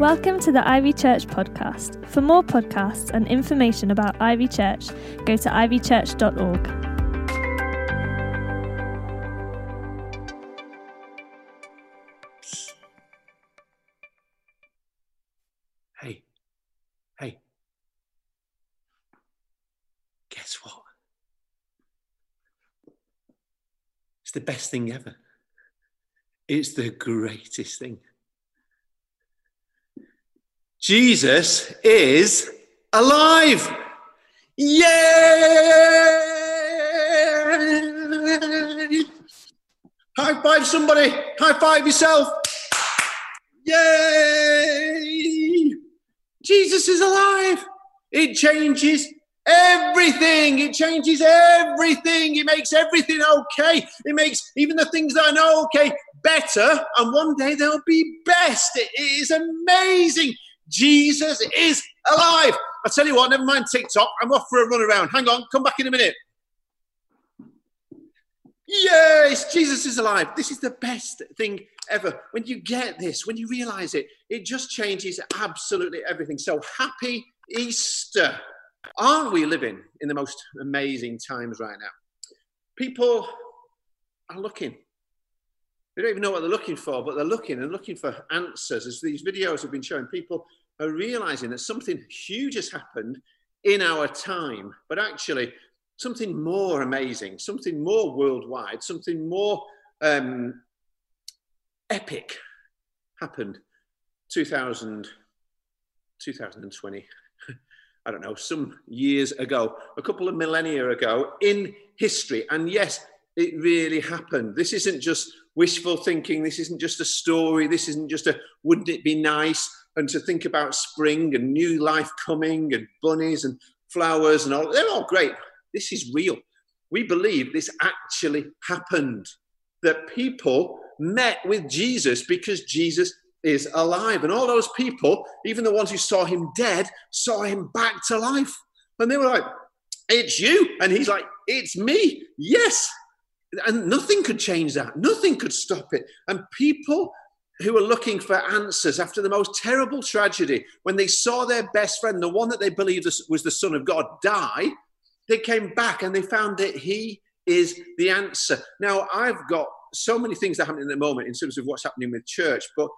Welcome to the Ivy Church podcast. For more podcasts and information about Ivy Church, go to ivychurch.org. Hey, hey, guess what? It's the best thing ever. It's the greatest thing. Jesus is alive. Yay! High five somebody. High five yourself. Yay! Jesus is alive. It changes everything. It changes everything. It makes everything okay. It makes even the things that I know okay better. And one day they'll be best. It is amazing. Jesus is alive. I tell you what, never mind TikTok. I'm off for a run around. Hang on, come back in a minute. Yes, Jesus is alive. This is the best thing ever. When you get this, when you realize it, it just changes absolutely everything. So happy Easter. Aren't we living in the most amazing times right now? People are looking. They don't even know what they're looking for, but they're looking and looking for answers. As these videos have been showing, people are realizing that something huge has happened in our time, but actually something more amazing, something more worldwide, something more um, epic happened 2000, 2020. I don't know, some years ago, a couple of millennia ago in history. And yes, it really happened. This isn't just wishful thinking. This isn't just a story. This isn't just a wouldn't it be nice? And to think about spring and new life coming and bunnies and flowers and all. They're all great. This is real. We believe this actually happened. That people met with Jesus because Jesus is alive. And all those people, even the ones who saw him dead, saw him back to life. And they were like, It's you. And he's like, It's me. Yes. And nothing could change that. Nothing could stop it. And people who were looking for answers after the most terrible tragedy, when they saw their best friend, the one that they believed was the Son of God, die, they came back and they found that He is the answer. Now, I've got so many things that happen in the moment in terms of what's happening with church, but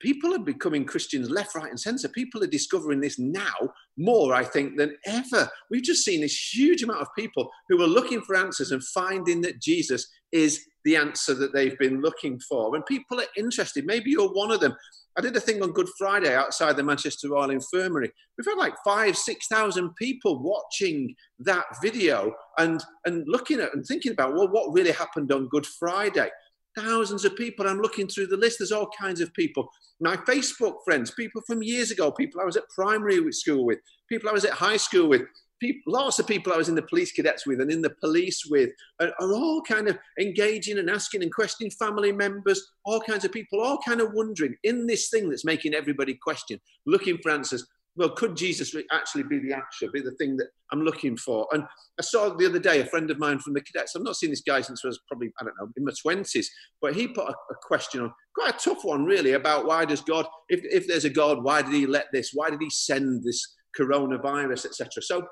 people are becoming Christians left, right, and centre. People are discovering this now more, I think, than ever. We've just seen this huge amount of people who are looking for answers and finding that Jesus is the answer that they've been looking for. And people are interested. Maybe you're one of them. I did a thing on Good Friday outside the Manchester Royal Infirmary. We've had like five, six thousand people watching that video and and looking at and thinking about well, what really happened on Good Friday thousands of people. I'm looking through the list. There's all kinds of people. My Facebook friends, people from years ago, people I was at primary school with, people I was at high school with, people, lots of people I was in the police cadets with and in the police with, are, are all kind of engaging and asking and questioning family members, all kinds of people, all kind of wondering in this thing that's making everybody question, looking for answers well, could Jesus actually be the answer, be the thing that I'm looking for? And I saw the other day a friend of mine from the cadets. I've not seen this guy since I was probably, I don't know, in my 20s, but he put a, a question on, quite a tough one, really, about why does God, if, if there's a God, why did he let this? Why did he send this coronavirus, etc.? So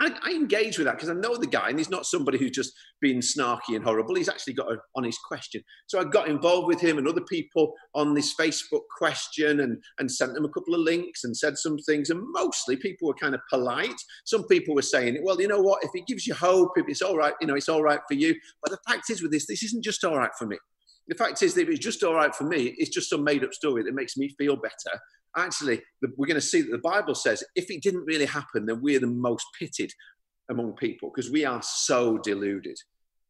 I, I, engage with that because I know the guy and he's not somebody who's just being snarky and horrible. He's actually got an honest question. So I got involved with him and other people on this Facebook question and, and sent them a couple of links and said some things. And mostly people were kind of polite. Some people were saying, well, you know what, if it gives you hope, if it's all right, you know, it's all right for you. But the fact is with this, this isn't just all right for me. The fact is that if it's just all right for me, it's just some made up story that makes me feel better actually, we're going to see that the Bible says if it didn't really happen, then we're the most pitted among people because we are so deluded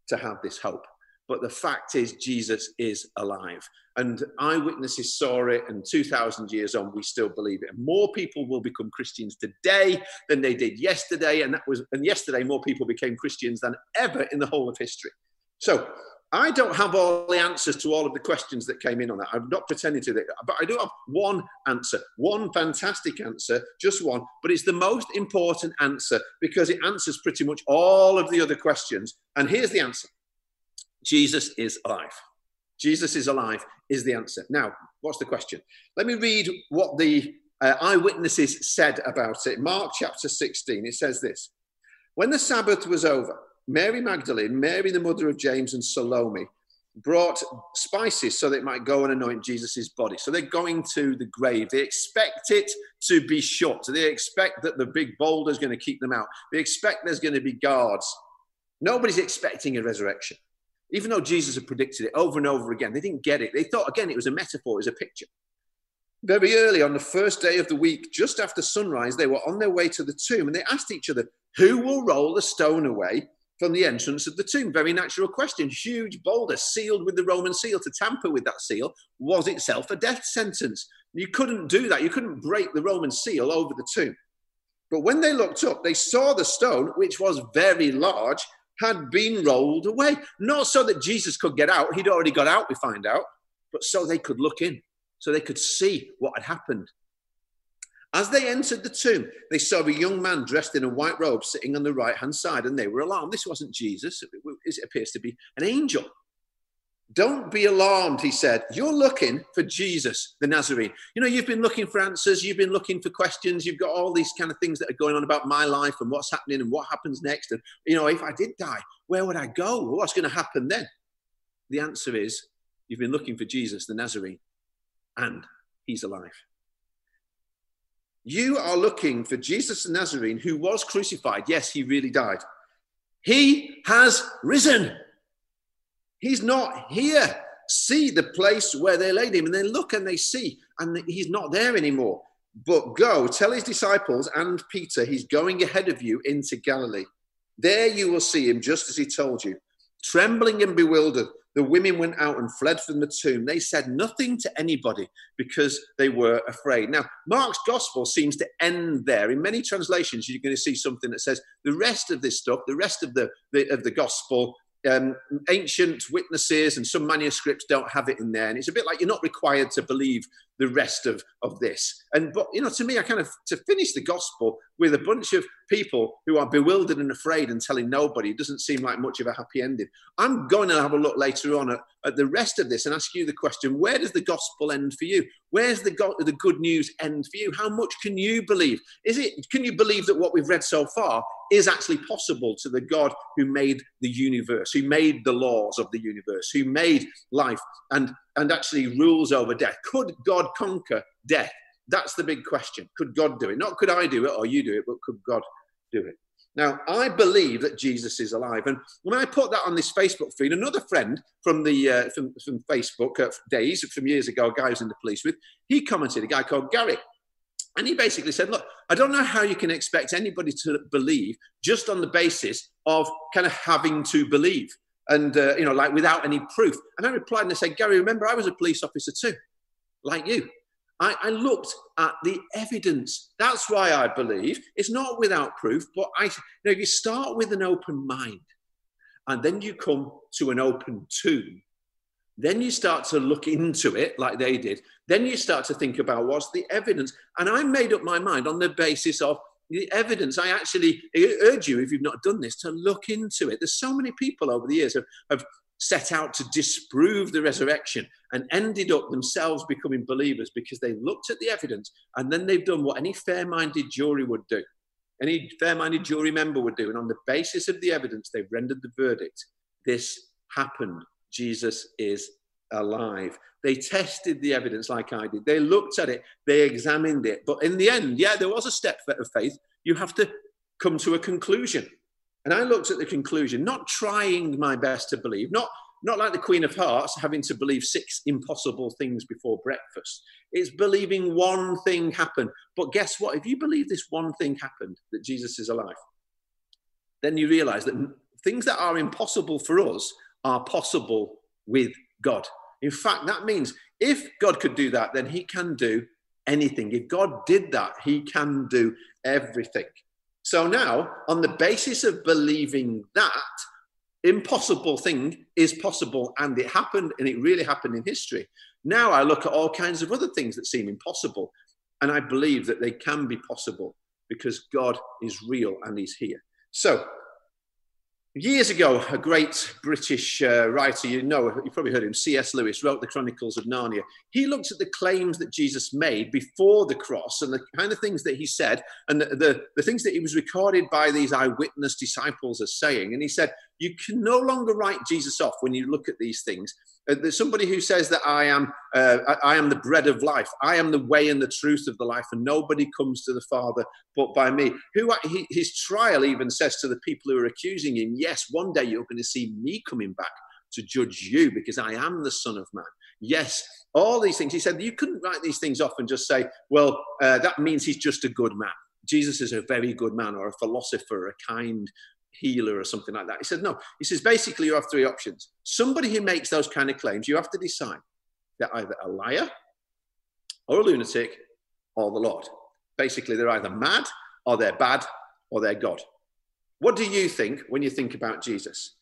to have this hope. But the fact is, Jesus is alive. And eyewitnesses saw it, and 2,000 years on, we still believe it. And more people will become Christians today than they did yesterday. And that was, and yesterday, more people became Christians than ever in the whole of history. So I don't have all the answers to all of the questions that came in on that. I'm not pretending to, that, but I do have one answer, one fantastic answer, just one. But it's the most important answer because it answers pretty much all of the other questions. And here's the answer Jesus is alive. Jesus is alive is the answer. Now, what's the question? Let me read what the uh, eyewitnesses said about it. Mark chapter 16, it says this When the Sabbath was over, Mary Magdalene, Mary the mother of James, and Salome brought spices so they might go and anoint Jesus' body. So they're going to the grave. They expect it to be shut. They expect that the big boulder is going to keep them out. They expect there's going to be guards. Nobody's expecting a resurrection. Even though Jesus had predicted it over and over again, they didn't get it. They thought, again, it was a metaphor, it was a picture. Very early on the first day of the week, just after sunrise, they were on their way to the tomb and they asked each other, Who will roll the stone away from the entrance of the tomb? Very natural question. Huge boulder sealed with the Roman seal. To tamper with that seal was itself a death sentence. You couldn't do that. You couldn't break the Roman seal over the tomb. But when they looked up, they saw the stone, which was very large, had been rolled away. Not so that Jesus could get out, he'd already got out, we find out, but so they could look in, so they could see what had happened. As they entered the tomb, they saw a young man dressed in a white robe sitting on the right hand side, and they were alarmed. This wasn't Jesus, it appears to be an angel. Don't be alarmed, he said. You're looking for Jesus, the Nazarene. You know, you've been looking for answers, you've been looking for questions, you've got all these kind of things that are going on about my life and what's happening and what happens next. And, you know, if I did die, where would I go? What's going to happen then? The answer is you've been looking for Jesus, the Nazarene, and he's alive. You are looking for Jesus the Nazarene who was crucified. Yes, he really died. He has risen. He's not here. See the place where they laid him. And they look and they see, and he's not there anymore. But go, tell his disciples and Peter, he's going ahead of you into Galilee. There you will see him just as he told you. Trembling and bewildered, the women went out and fled from the tomb. They said nothing to anybody because they were afraid. Now, Mark's gospel seems to end there. In many translations, you're going to see something that says the rest of this stuff, the rest of the, the of the gospel um, ancient witnesses and some manuscripts don't have it in there. And it's a bit like you're not required to believe the rest of, of this. And, but, you know, to me, I kind of, to finish the gospel with a bunch of people who are bewildered and afraid and telling nobody, it doesn't seem like much of a happy ending. I'm going to have a look later on at, at the rest of this and ask you the question where does the gospel end for you? Where's the, go- the good news end for you? How much can you believe? Is it, can you believe that what we've read so far is actually possible to the God who made the universe, who made the laws of the universe, who made life and, and actually rules over death? Could God conquer death? That's the big question. Could God do it? Not could I do it or you do it, but could God do it? Now, I believe that Jesus is alive. And when I put that on this Facebook feed, another friend from the uh, from, from Facebook uh, days from years ago, a guy was in the police with, he commented, a guy called Gary. And he basically said, Look, I don't know how you can expect anybody to believe just on the basis of kind of having to believe and, uh, you know, like without any proof. And I replied and I said, Gary, remember, I was a police officer too, like you. I, I, looked at the evidence. That's why I believe it's not without proof, but I, you know, you start with an open mind and then you come to an open tomb, then you start to look into it like they did. Then you start to think about what's the evidence. And I made up my mind on the basis of the evidence. I actually urge you, if you've not done this, to look into it. There's so many people over the years have, have set out to disprove the resurrection and ended up themselves becoming believers because they looked at the evidence and then they've done what any fair minded jury would do, any fair minded jury member would do. And on the basis of the evidence, they've rendered the verdict this happened. Jesus is alive. They tested the evidence like I did. They looked at it, they examined it. But in the end, yeah, there was a step of faith. You have to come to a conclusion. And I looked at the conclusion, not trying my best to believe, not, not like the Queen of Hearts having to believe six impossible things before breakfast. It's believing one thing happened. But guess what? If you believe this one thing happened, that Jesus is alive, then you realize that things that are impossible for us are possible with God. In fact, that means if God could do that, then he can do anything. If God did that, he can do everything. So now, on the basis of believing that, impossible thing is possible and it happened and it really happened in history. Now I look at all kinds of other things that seem impossible and I believe that they can be possible because God is real and He's here. So Years ago, a great British uh, writer, you know, you've probably heard him, C.S. Lewis, wrote the Chronicles of Narnia. He looked at the claims that Jesus made before the cross and the kind of things that he said and the, the, the things that he was recorded by these eyewitness disciples as saying. And he said, You can no longer write Jesus off when you look at these things uh, there's somebody who says that I am, uh, I, am the bread of life. I am the way and the truth of the life, and nobody comes to the Father but by me. Who he, his trial even says to the people who are accusing him, "Yes, one day you're going to see me coming back to judge you because I am the Son of Man." Yes, all these things. He said you couldn't write these things off and just say, "Well, uh, that means he's just a good man." Jesus is a very good man, or a philosopher, a kind healer or something like that. He said, no. He says, basically, you have three options. Somebody who makes those kind of claims, you have to decide they're either a liar or a lunatic or the Lord. Basically, they're either mad or they're bad or they're God. What do you think when you think about Jesus?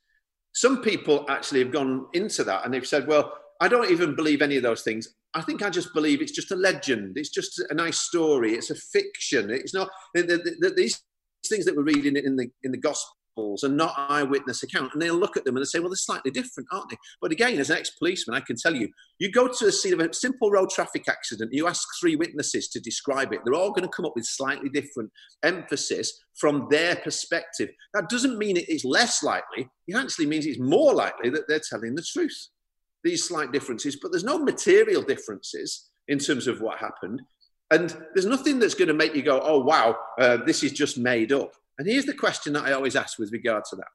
Some people actually have gone into that and they've said, well, I don't even believe any of those things. I think I just believe it's just a legend. It's just a nice story. It's a fiction. It's not the, the, the, these things that we're reading in the in the Gospels and not eyewitness account. And they'll look at them and they'll say, well, they're slightly different, aren't they? But again, as an ex-policeman, I can tell you, you go to a scene of a simple road traffic accident, you ask three witnesses to describe it, they're all going to come up with slightly different emphasis from their perspective. That doesn't mean it is less likely, it actually means it's more likely that they're telling the truth. These slight differences, but there's no material differences in terms of what happened. And there's nothing that's going to make you go, oh, wow, uh, this is just made up. And here's the question that I always ask with regard to that.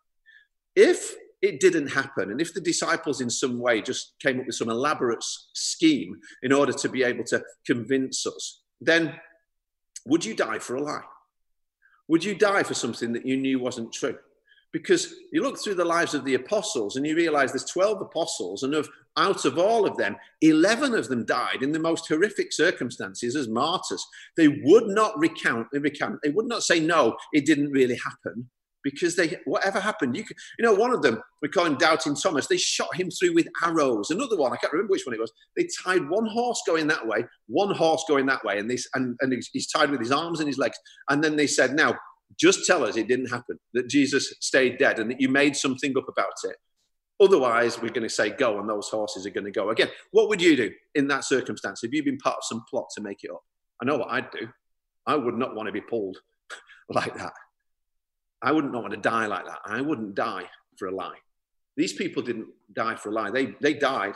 If it didn't happen, and if the disciples in some way just came up with some elaborate scheme in order to be able to convince us, then would you die for a lie? Would you die for something that you knew wasn't true? Because you look through the lives of the apostles and you realize there's 12 apostles, and of out of all of them, 11 of them died in the most horrific circumstances as martyrs. They would not recount, they recount, they would not say, no, it didn't really happen. Because they, whatever happened, you, could, you know, one of them, we call him Doubting Thomas. They shot him through with arrows. Another one, I can't remember which one it was. They tied one horse going that way, one horse going that way, and this, and, and he's tied with his arms and his legs. And then they said, "Now, just tell us it didn't happen, that Jesus stayed dead, and that you made something up about it." Otherwise, we're going to say go, and those horses are going to go. Again, what would you do in that circumstance? Have you been part of some plot to make it up? I know what I'd do. I would not want to be pulled like that. I wouldn't want to die like that. I wouldn't die for a lie. These people didn't die for a lie. They, they died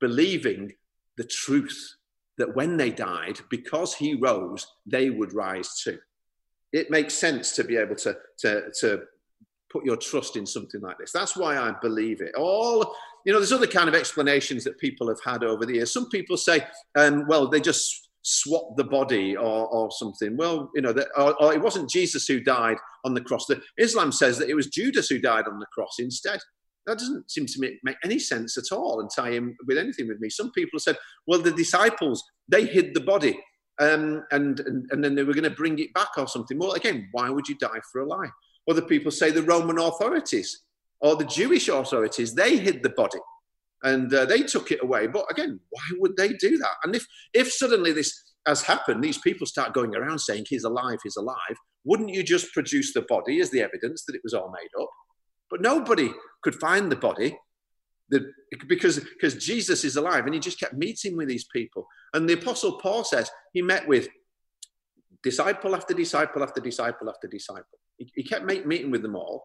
believing the truth that when they died, because he rose, they would rise too. It makes sense to be able to, to, to put your trust in something like this. That's why I believe it. All you know, there's other kind of explanations that people have had over the years. Some people say, um, well, they just swapped the body or, or something. Well, you know, that, or, or, it wasn't Jesus who died on the cross. The, Islam says that it was Judas who died on the cross instead. That doesn't seem to make, make any sense at all and tie in with anything with me. Some people said, well, the disciples, they hid the body um, and, and, and then they were going to bring it back or something. Well, again, why would you die for a lie? Other people say the Roman authorities or the Jewish authorities, they hid the body and uh, they took it away. But again, why would they do that? And if, if suddenly this has happened, these people start going around saying he's alive, he's alive, wouldn't you just produce the body as the evidence that it was all made up? But nobody could find the body the, because, because Jesus is alive and he just kept meeting with these people. And the Apostle Paul says he met with disciple after disciple after disciple after disciple. He, kept meeting with them all.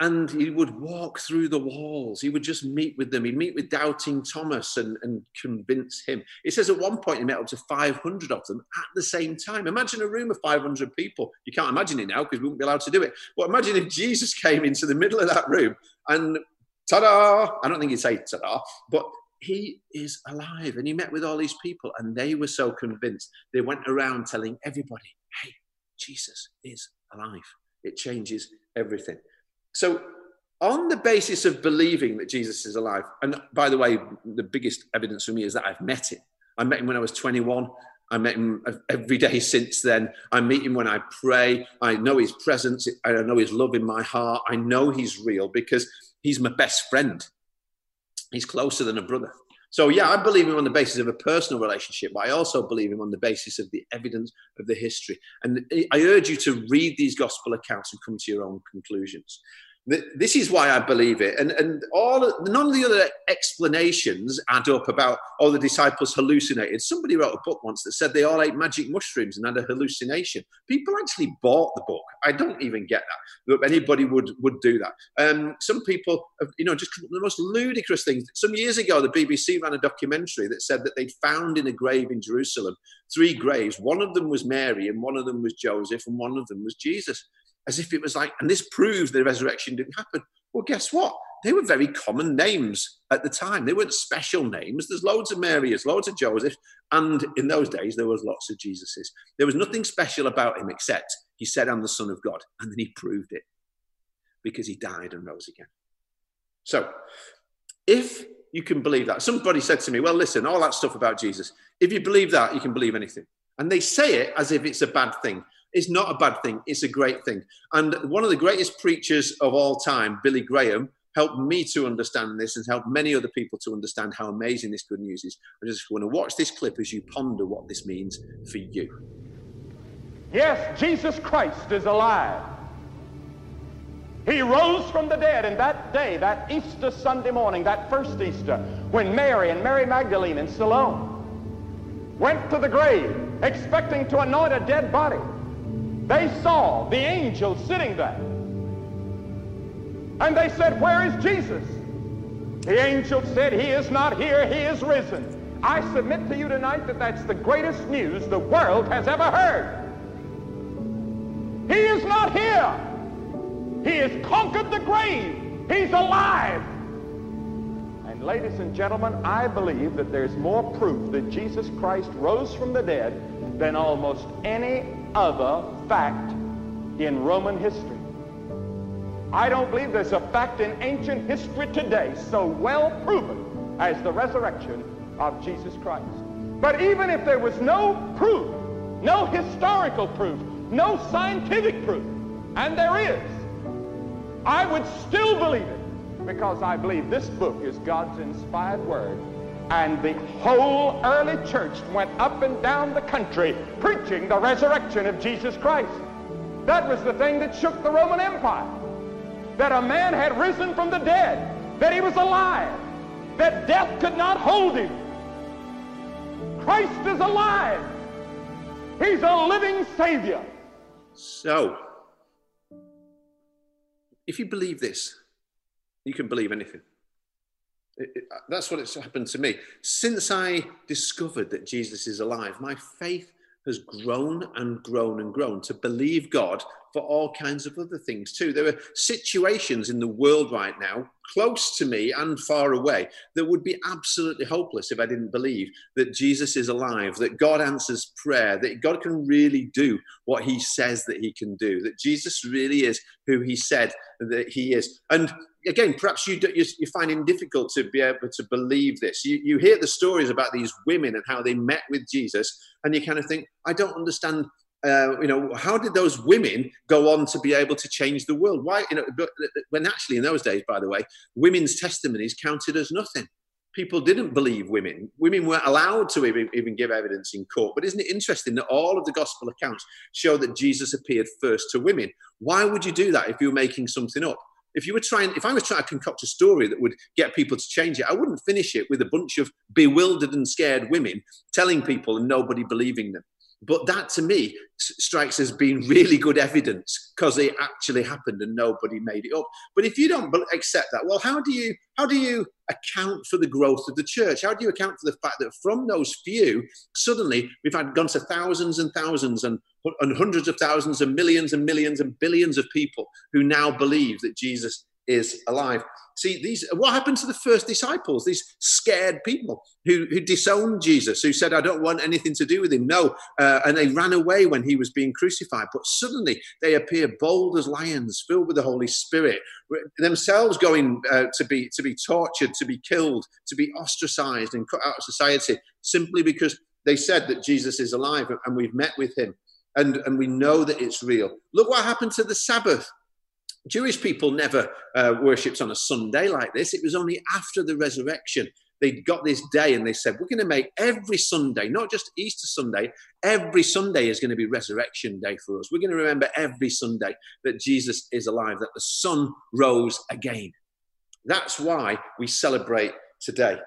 And he would walk through the walls. He would just meet with them. He'd meet with doubting Thomas and, and convince him. It says at one point he met up to 500 of them at the same time. Imagine a room of 500 people. You can't imagine it now because we wouldn't be allowed to do it. But imagine if Jesus came into the middle of that room and ta-da! I don't think he'd say ta-da, but he is alive. And he met with all these people, and they were so convinced. They went around telling everybody, hey, Jesus is alive. It changes everything. So, on the basis of believing that Jesus is alive, and by the way, the biggest evidence for me is that I've met him. I met him when I was 21. I met him every day since then. I meet him when I pray. I know his presence. I know his love in my heart. I know he's real because he's my best friend. He's closer than a brother. So, yeah, I believe him on the basis of a personal relationship, but I also believe him on the basis of the evidence of the history. And I urge you to read these gospel accounts and come to your own conclusions. This is why I believe it. And, and all none of the other explanations add up about all the disciples hallucinated. Somebody wrote a book once that said they all ate magic mushrooms and had a hallucination. People actually bought the book. I don't even get that. That anybody would would do that. Um, some people, have, you know, just the most ludicrous things. Some years ago, the BBC ran a documentary that said that they'd found in a grave in Jerusalem three graves. One of them was Mary, and one of them was Joseph, and one of them was Jesus as if it was like, and this proves the resurrection didn't happen. Well, guess what? They were very common names at the time. They weren't special names. There's loads of Marys, loads of Josephs, and in those days there was lots of Jesuses. There was nothing special about him except he said, "I'm the Son of God," and then he proved it because he died and rose again. So, if you can believe that, somebody said to me, "Well, listen, all that stuff about Jesus. If you believe that, you can believe anything." And they say it as if it's a bad thing. It's not a bad thing, it's a great thing. And one of the greatest preachers of all time, Billy Graham, helped me to understand this and helped many other people to understand how amazing this good news is. I just want to watch this clip as you ponder what this means for you. Yes, Jesus Christ is alive. He rose from the dead, and that day, that Easter Sunday morning, that first Easter, when Mary and Mary Magdalene and Salome went to the grave expecting to anoint a dead body, they saw the angel sitting there. And they said, Where is Jesus? The angel said, He is not here, He is risen. I submit to you tonight that that's the greatest news the world has ever heard. He is not here. He has conquered the grave. He's alive. And ladies and gentlemen, I believe that there's more proof that Jesus Christ rose from the dead than almost any other fact in Roman history. I don't believe there's a fact in ancient history today so well proven as the resurrection of Jesus Christ. But even if there was no proof, no historical proof, no scientific proof, and there is, I would still believe it because I believe this book is God's inspired word and the whole early church went up and down the country preaching the resurrection of Jesus Christ. That was the thing that shook the Roman Empire. That a man had risen from the dead, that he was alive, that death could not hold him. Christ is alive. He's a living Savior. So, if you believe this, you can believe anything. It, uh, that's what it's happened to me. Since I discovered that Jesus is alive, my faith has grown and grown and grown to believe God for all kinds of other things too. There are situations in the world right now, close to me and far away, that would be absolutely hopeless if I didn't believe that Jesus is alive, that God answers prayer, that God can really do what he says that he can do, that Jesus really is who he said that he is. And again, perhaps you do, you're finding it difficult to be able to believe this. You, you hear the stories about these women and how they met with Jesus, and you kind of think, I don't understand. Uh, you know, how did those women go on to be able to change the world? Why, you know, but when actually in those days, by the way, women's testimonies counted as nothing. People didn't believe women. Women weren't allowed to even, even give evidence in court. But isn't it interesting that all of the gospel accounts show that Jesus appeared first to women? Why would you do that if you were making something up? If you were trying, if I was trying to concoct a story that would get people to change it, I wouldn't finish it with a bunch of bewildered and scared women telling people and nobody believing them. But that to me strikes as being really good evidence because it actually happened and nobody made it up. But if you don't accept that, well, how do you how do you account for the growth of the church? How do you account for the fact that from those few, suddenly we've had gone to thousands and thousands and, and hundreds of thousands and millions and millions and billions of people who now believe that Jesus is alive. See, these what happened to the first disciples? These scared people who, who disowned Jesus, who said, "I don't want anything to do with him." No, uh, and they ran away when he was being crucified. But suddenly they appear bold as lions, filled with the Holy Spirit, themselves going uh, to be to be tortured, to be killed, to be ostracized and cut out of society, simply because they said that Jesus is alive and we've met with him. And, and we know that it's real. Look what happened to the Sabbath. Jewish people never uh, worshipped on a Sunday like this. It was only after the resurrection they got this day and they said, We're going to make every Sunday, not just Easter Sunday, every Sunday is going to be resurrection day for us. We're going to remember every Sunday that Jesus is alive, that the sun rose again. That's why we celebrate today.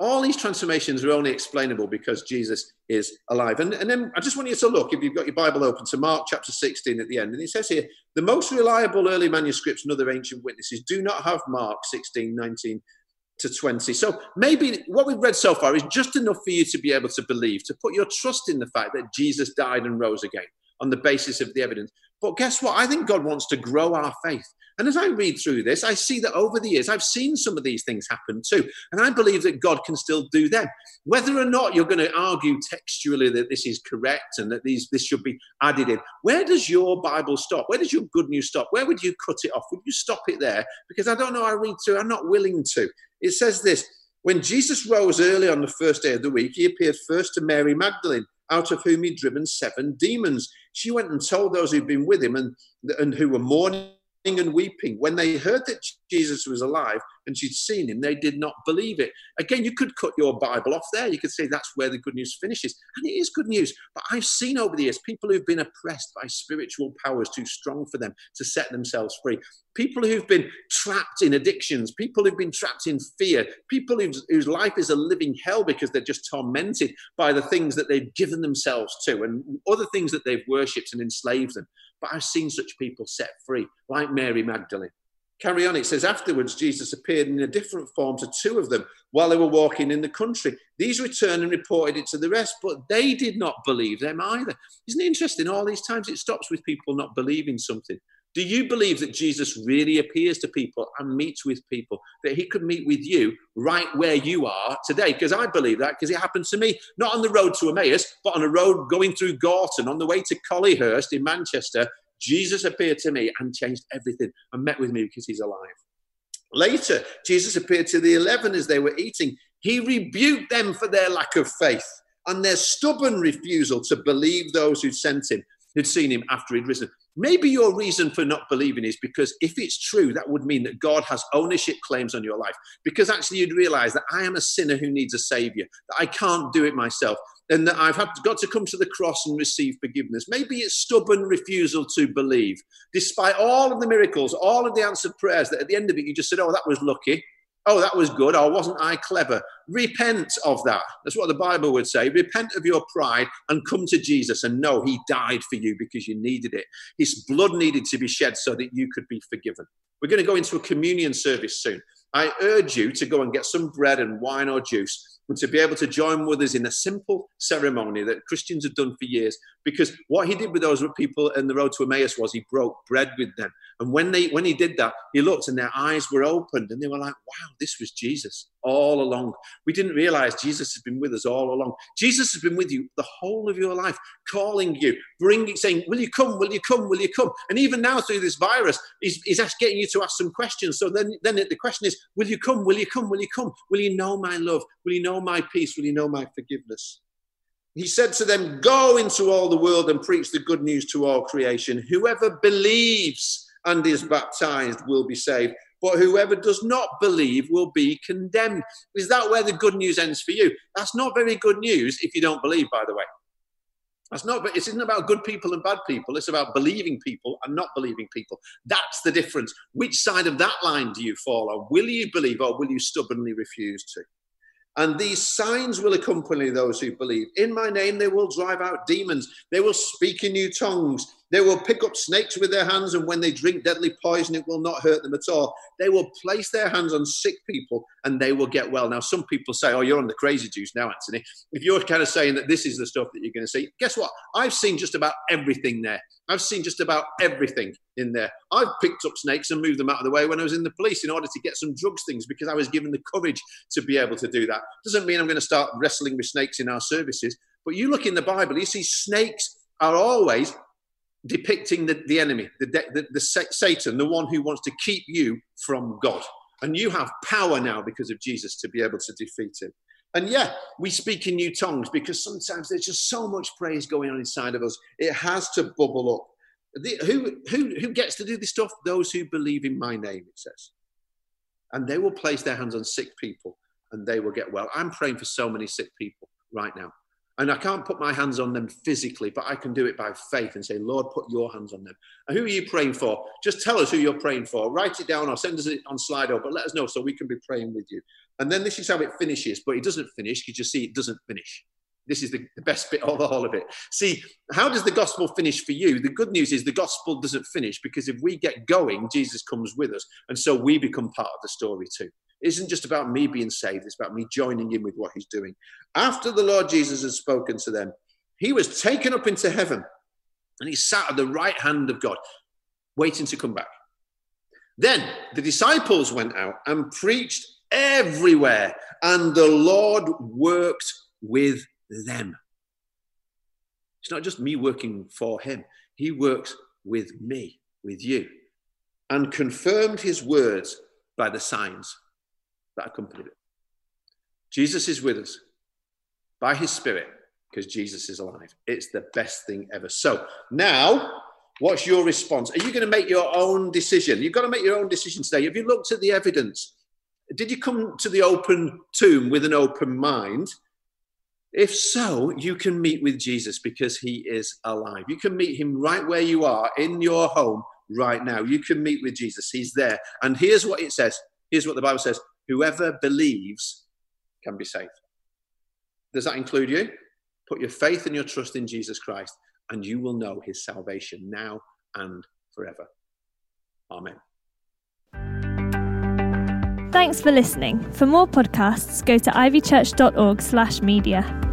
All these transformations are only explainable because Jesus is alive. And, and then I just want you to look, if you've got your Bible open, to Mark chapter 16 at the end. And it says here, the most reliable early manuscripts and other ancient witnesses do not have Mark 16, 19 to 20. So maybe what we've read so far is just enough for you to be able to believe, to put your trust in the fact that Jesus died and rose again on the basis of the evidence. But guess what? I think God wants to grow our faith. And as I read through this, I see that over the years, I've seen some of these things happen too. And I believe that God can still do them. Whether or not you're going to argue textually that this is correct and that these, this should be added in, where does your Bible stop? Where does your good news stop? Where would you cut it off? Would you stop it there? Because I don't know, I read through, I'm not willing to. It says this When Jesus rose early on the first day of the week, he appeared first to Mary Magdalene out of whom he'd driven seven demons. She went and told those who'd been with him and, and who were mourning and weeping. When they heard that Jesus was alive and she'd seen him, they did not believe it. Again, you could cut your Bible off there. You could say that's where the good news finishes. And it is good news. But I've seen over the years people who've been oppressed by spiritual powers too strong for them to set themselves free. People who've been trapped in addictions, people who've been trapped in fear, people whose, whose life is a living hell because they're just tormented by the things that they've given themselves to and other things that they've worshipped and enslaved them. But I've seen such people set free, like Mary Magdalene. Carry on, it says, afterwards, Jesus appeared in a different form to two of them while they were walking in the country. These returned and reported it to the rest, but they did not believe them either. Isn't it interesting? All these times it stops with people not believing something. Do you believe that Jesus really appears to people and meets with people, that he could meet with you right where you are today? Because I believe that because it happened to me, not on the road to Emmaus, but on a road going through Gorton on the way to Collyhurst in Manchester. Jesus appeared to me and changed everything and met with me because he's alive. Later, Jesus appeared to the 11 as they were eating. He rebuked them for their lack of faith and their stubborn refusal to believe those who sent him, who'd seen him after he'd risen. Maybe your reason for not believing is because if it's true, that would mean that God has ownership claims on your life. Because actually, you'd realize that I am a sinner who needs a savior, that I can't do it myself, and that I've had, got to come to the cross and receive forgiveness. Maybe it's stubborn refusal to believe, despite all of the miracles, all of the answered prayers, that at the end of it, you just said, Oh, that was lucky. Oh, that was good. Or wasn't I clever? Repent of that. That's what the Bible would say. Repent of your pride and come to Jesus and know He died for you because you needed it. His blood needed to be shed so that you could be forgiven. We're going to go into a communion service soon. I urge you to go and get some bread and wine or juice and to be able to join with us in a simple ceremony that Christians have done for years. Because what he did with those people in the road to Emmaus was he broke bread with them. And when they when he did that, he looked and their eyes were opened and they were like, wow, this was Jesus all along. We didn't realize Jesus has been with us all along. Jesus has been with you the whole of your life, calling you, bringing, saying, Will you come? Will you come? Will you come? And even now through this virus, he's, he's getting you to ask some questions. So then, then the question is, Will you come? Will you come? Will you come? Will you know my love? Will you know my peace? Will you know my forgiveness? He said to them, Go into all the world and preach the good news to all creation. Whoever believes and is baptized will be saved but whoever does not believe will be condemned. Is that where the good news ends for you? That's not very good news if you don't believe, by the way. That's not, but it isn't about good people and bad people. It's about believing people and not believing people. That's the difference. Which side of that line do you fall on? Will you believe or will you stubbornly refuse to? And these signs will accompany those who believe. In my name, they will drive out demons. They will speak in new tongues. They will pick up snakes with their hands, and when they drink deadly poison, it will not hurt them at all. They will place their hands on sick people and they will get well. Now, some people say, Oh, you're on the crazy juice now, Anthony. If you're kind of saying that this is the stuff that you're going to see, guess what? I've seen just about everything there. I've seen just about everything in there. I've picked up snakes and moved them out of the way when I was in the police in order to get some drugs things because I was given the courage to be able to do that. Doesn't mean I'm going to start wrestling with snakes in our services, but you look in the Bible, you see snakes are always depicting the, the enemy, the, the, the Satan, the one who wants to keep you from God. And you have power now because of Jesus to be able to defeat him. And yeah, we speak in new tongues because sometimes there's just so much praise going on inside of us. It has to bubble up. The, who, who, who gets to do this stuff? Those who believe in my name, it says. And they will place their hands on sick people and they will get well. I'm praying for so many sick people right now. And I can't put my hands on them physically, but I can do it by faith and say, Lord, put your hands on them. And who are you praying for? Just tell us who you're praying for. Write it down or send us it on Slido, but let us know so we can be praying with you. And then this is how it finishes, but it doesn't finish. because You see it doesn't finish. This is the, the best bit of all of it. See, how does the gospel finish for you? The good news is the gospel doesn't finish because if we get going, Jesus comes with us. And so we become part of the story too. Isn't just about me being saved, it's about me joining in with what he's doing. After the Lord Jesus had spoken to them, he was taken up into heaven and he sat at the right hand of God, waiting to come back. Then the disciples went out and preached everywhere, and the Lord worked with them. It's not just me working for him, he works with me, with you, and confirmed his words by the signs that accompanied it. Jesus is with us by his spirit because Jesus is alive. It's the best thing ever. So now, what's your response? Are you going to make your own decision? You've got to make your own decision today. Have you looked at the evidence? Did you come to the open tomb with an open mind? If so, you can meet with Jesus because he is alive. You can meet him right where you are in your home right now. You can meet with Jesus. He's there. And here's what it says. Here's what the Bible says whoever believes can be saved. Does that include you? Put your faith and your trust in Jesus Christ, and you will know his salvation now and forever. Amen. Thanks for listening. For more podcasts, go to ivychurch.org/media.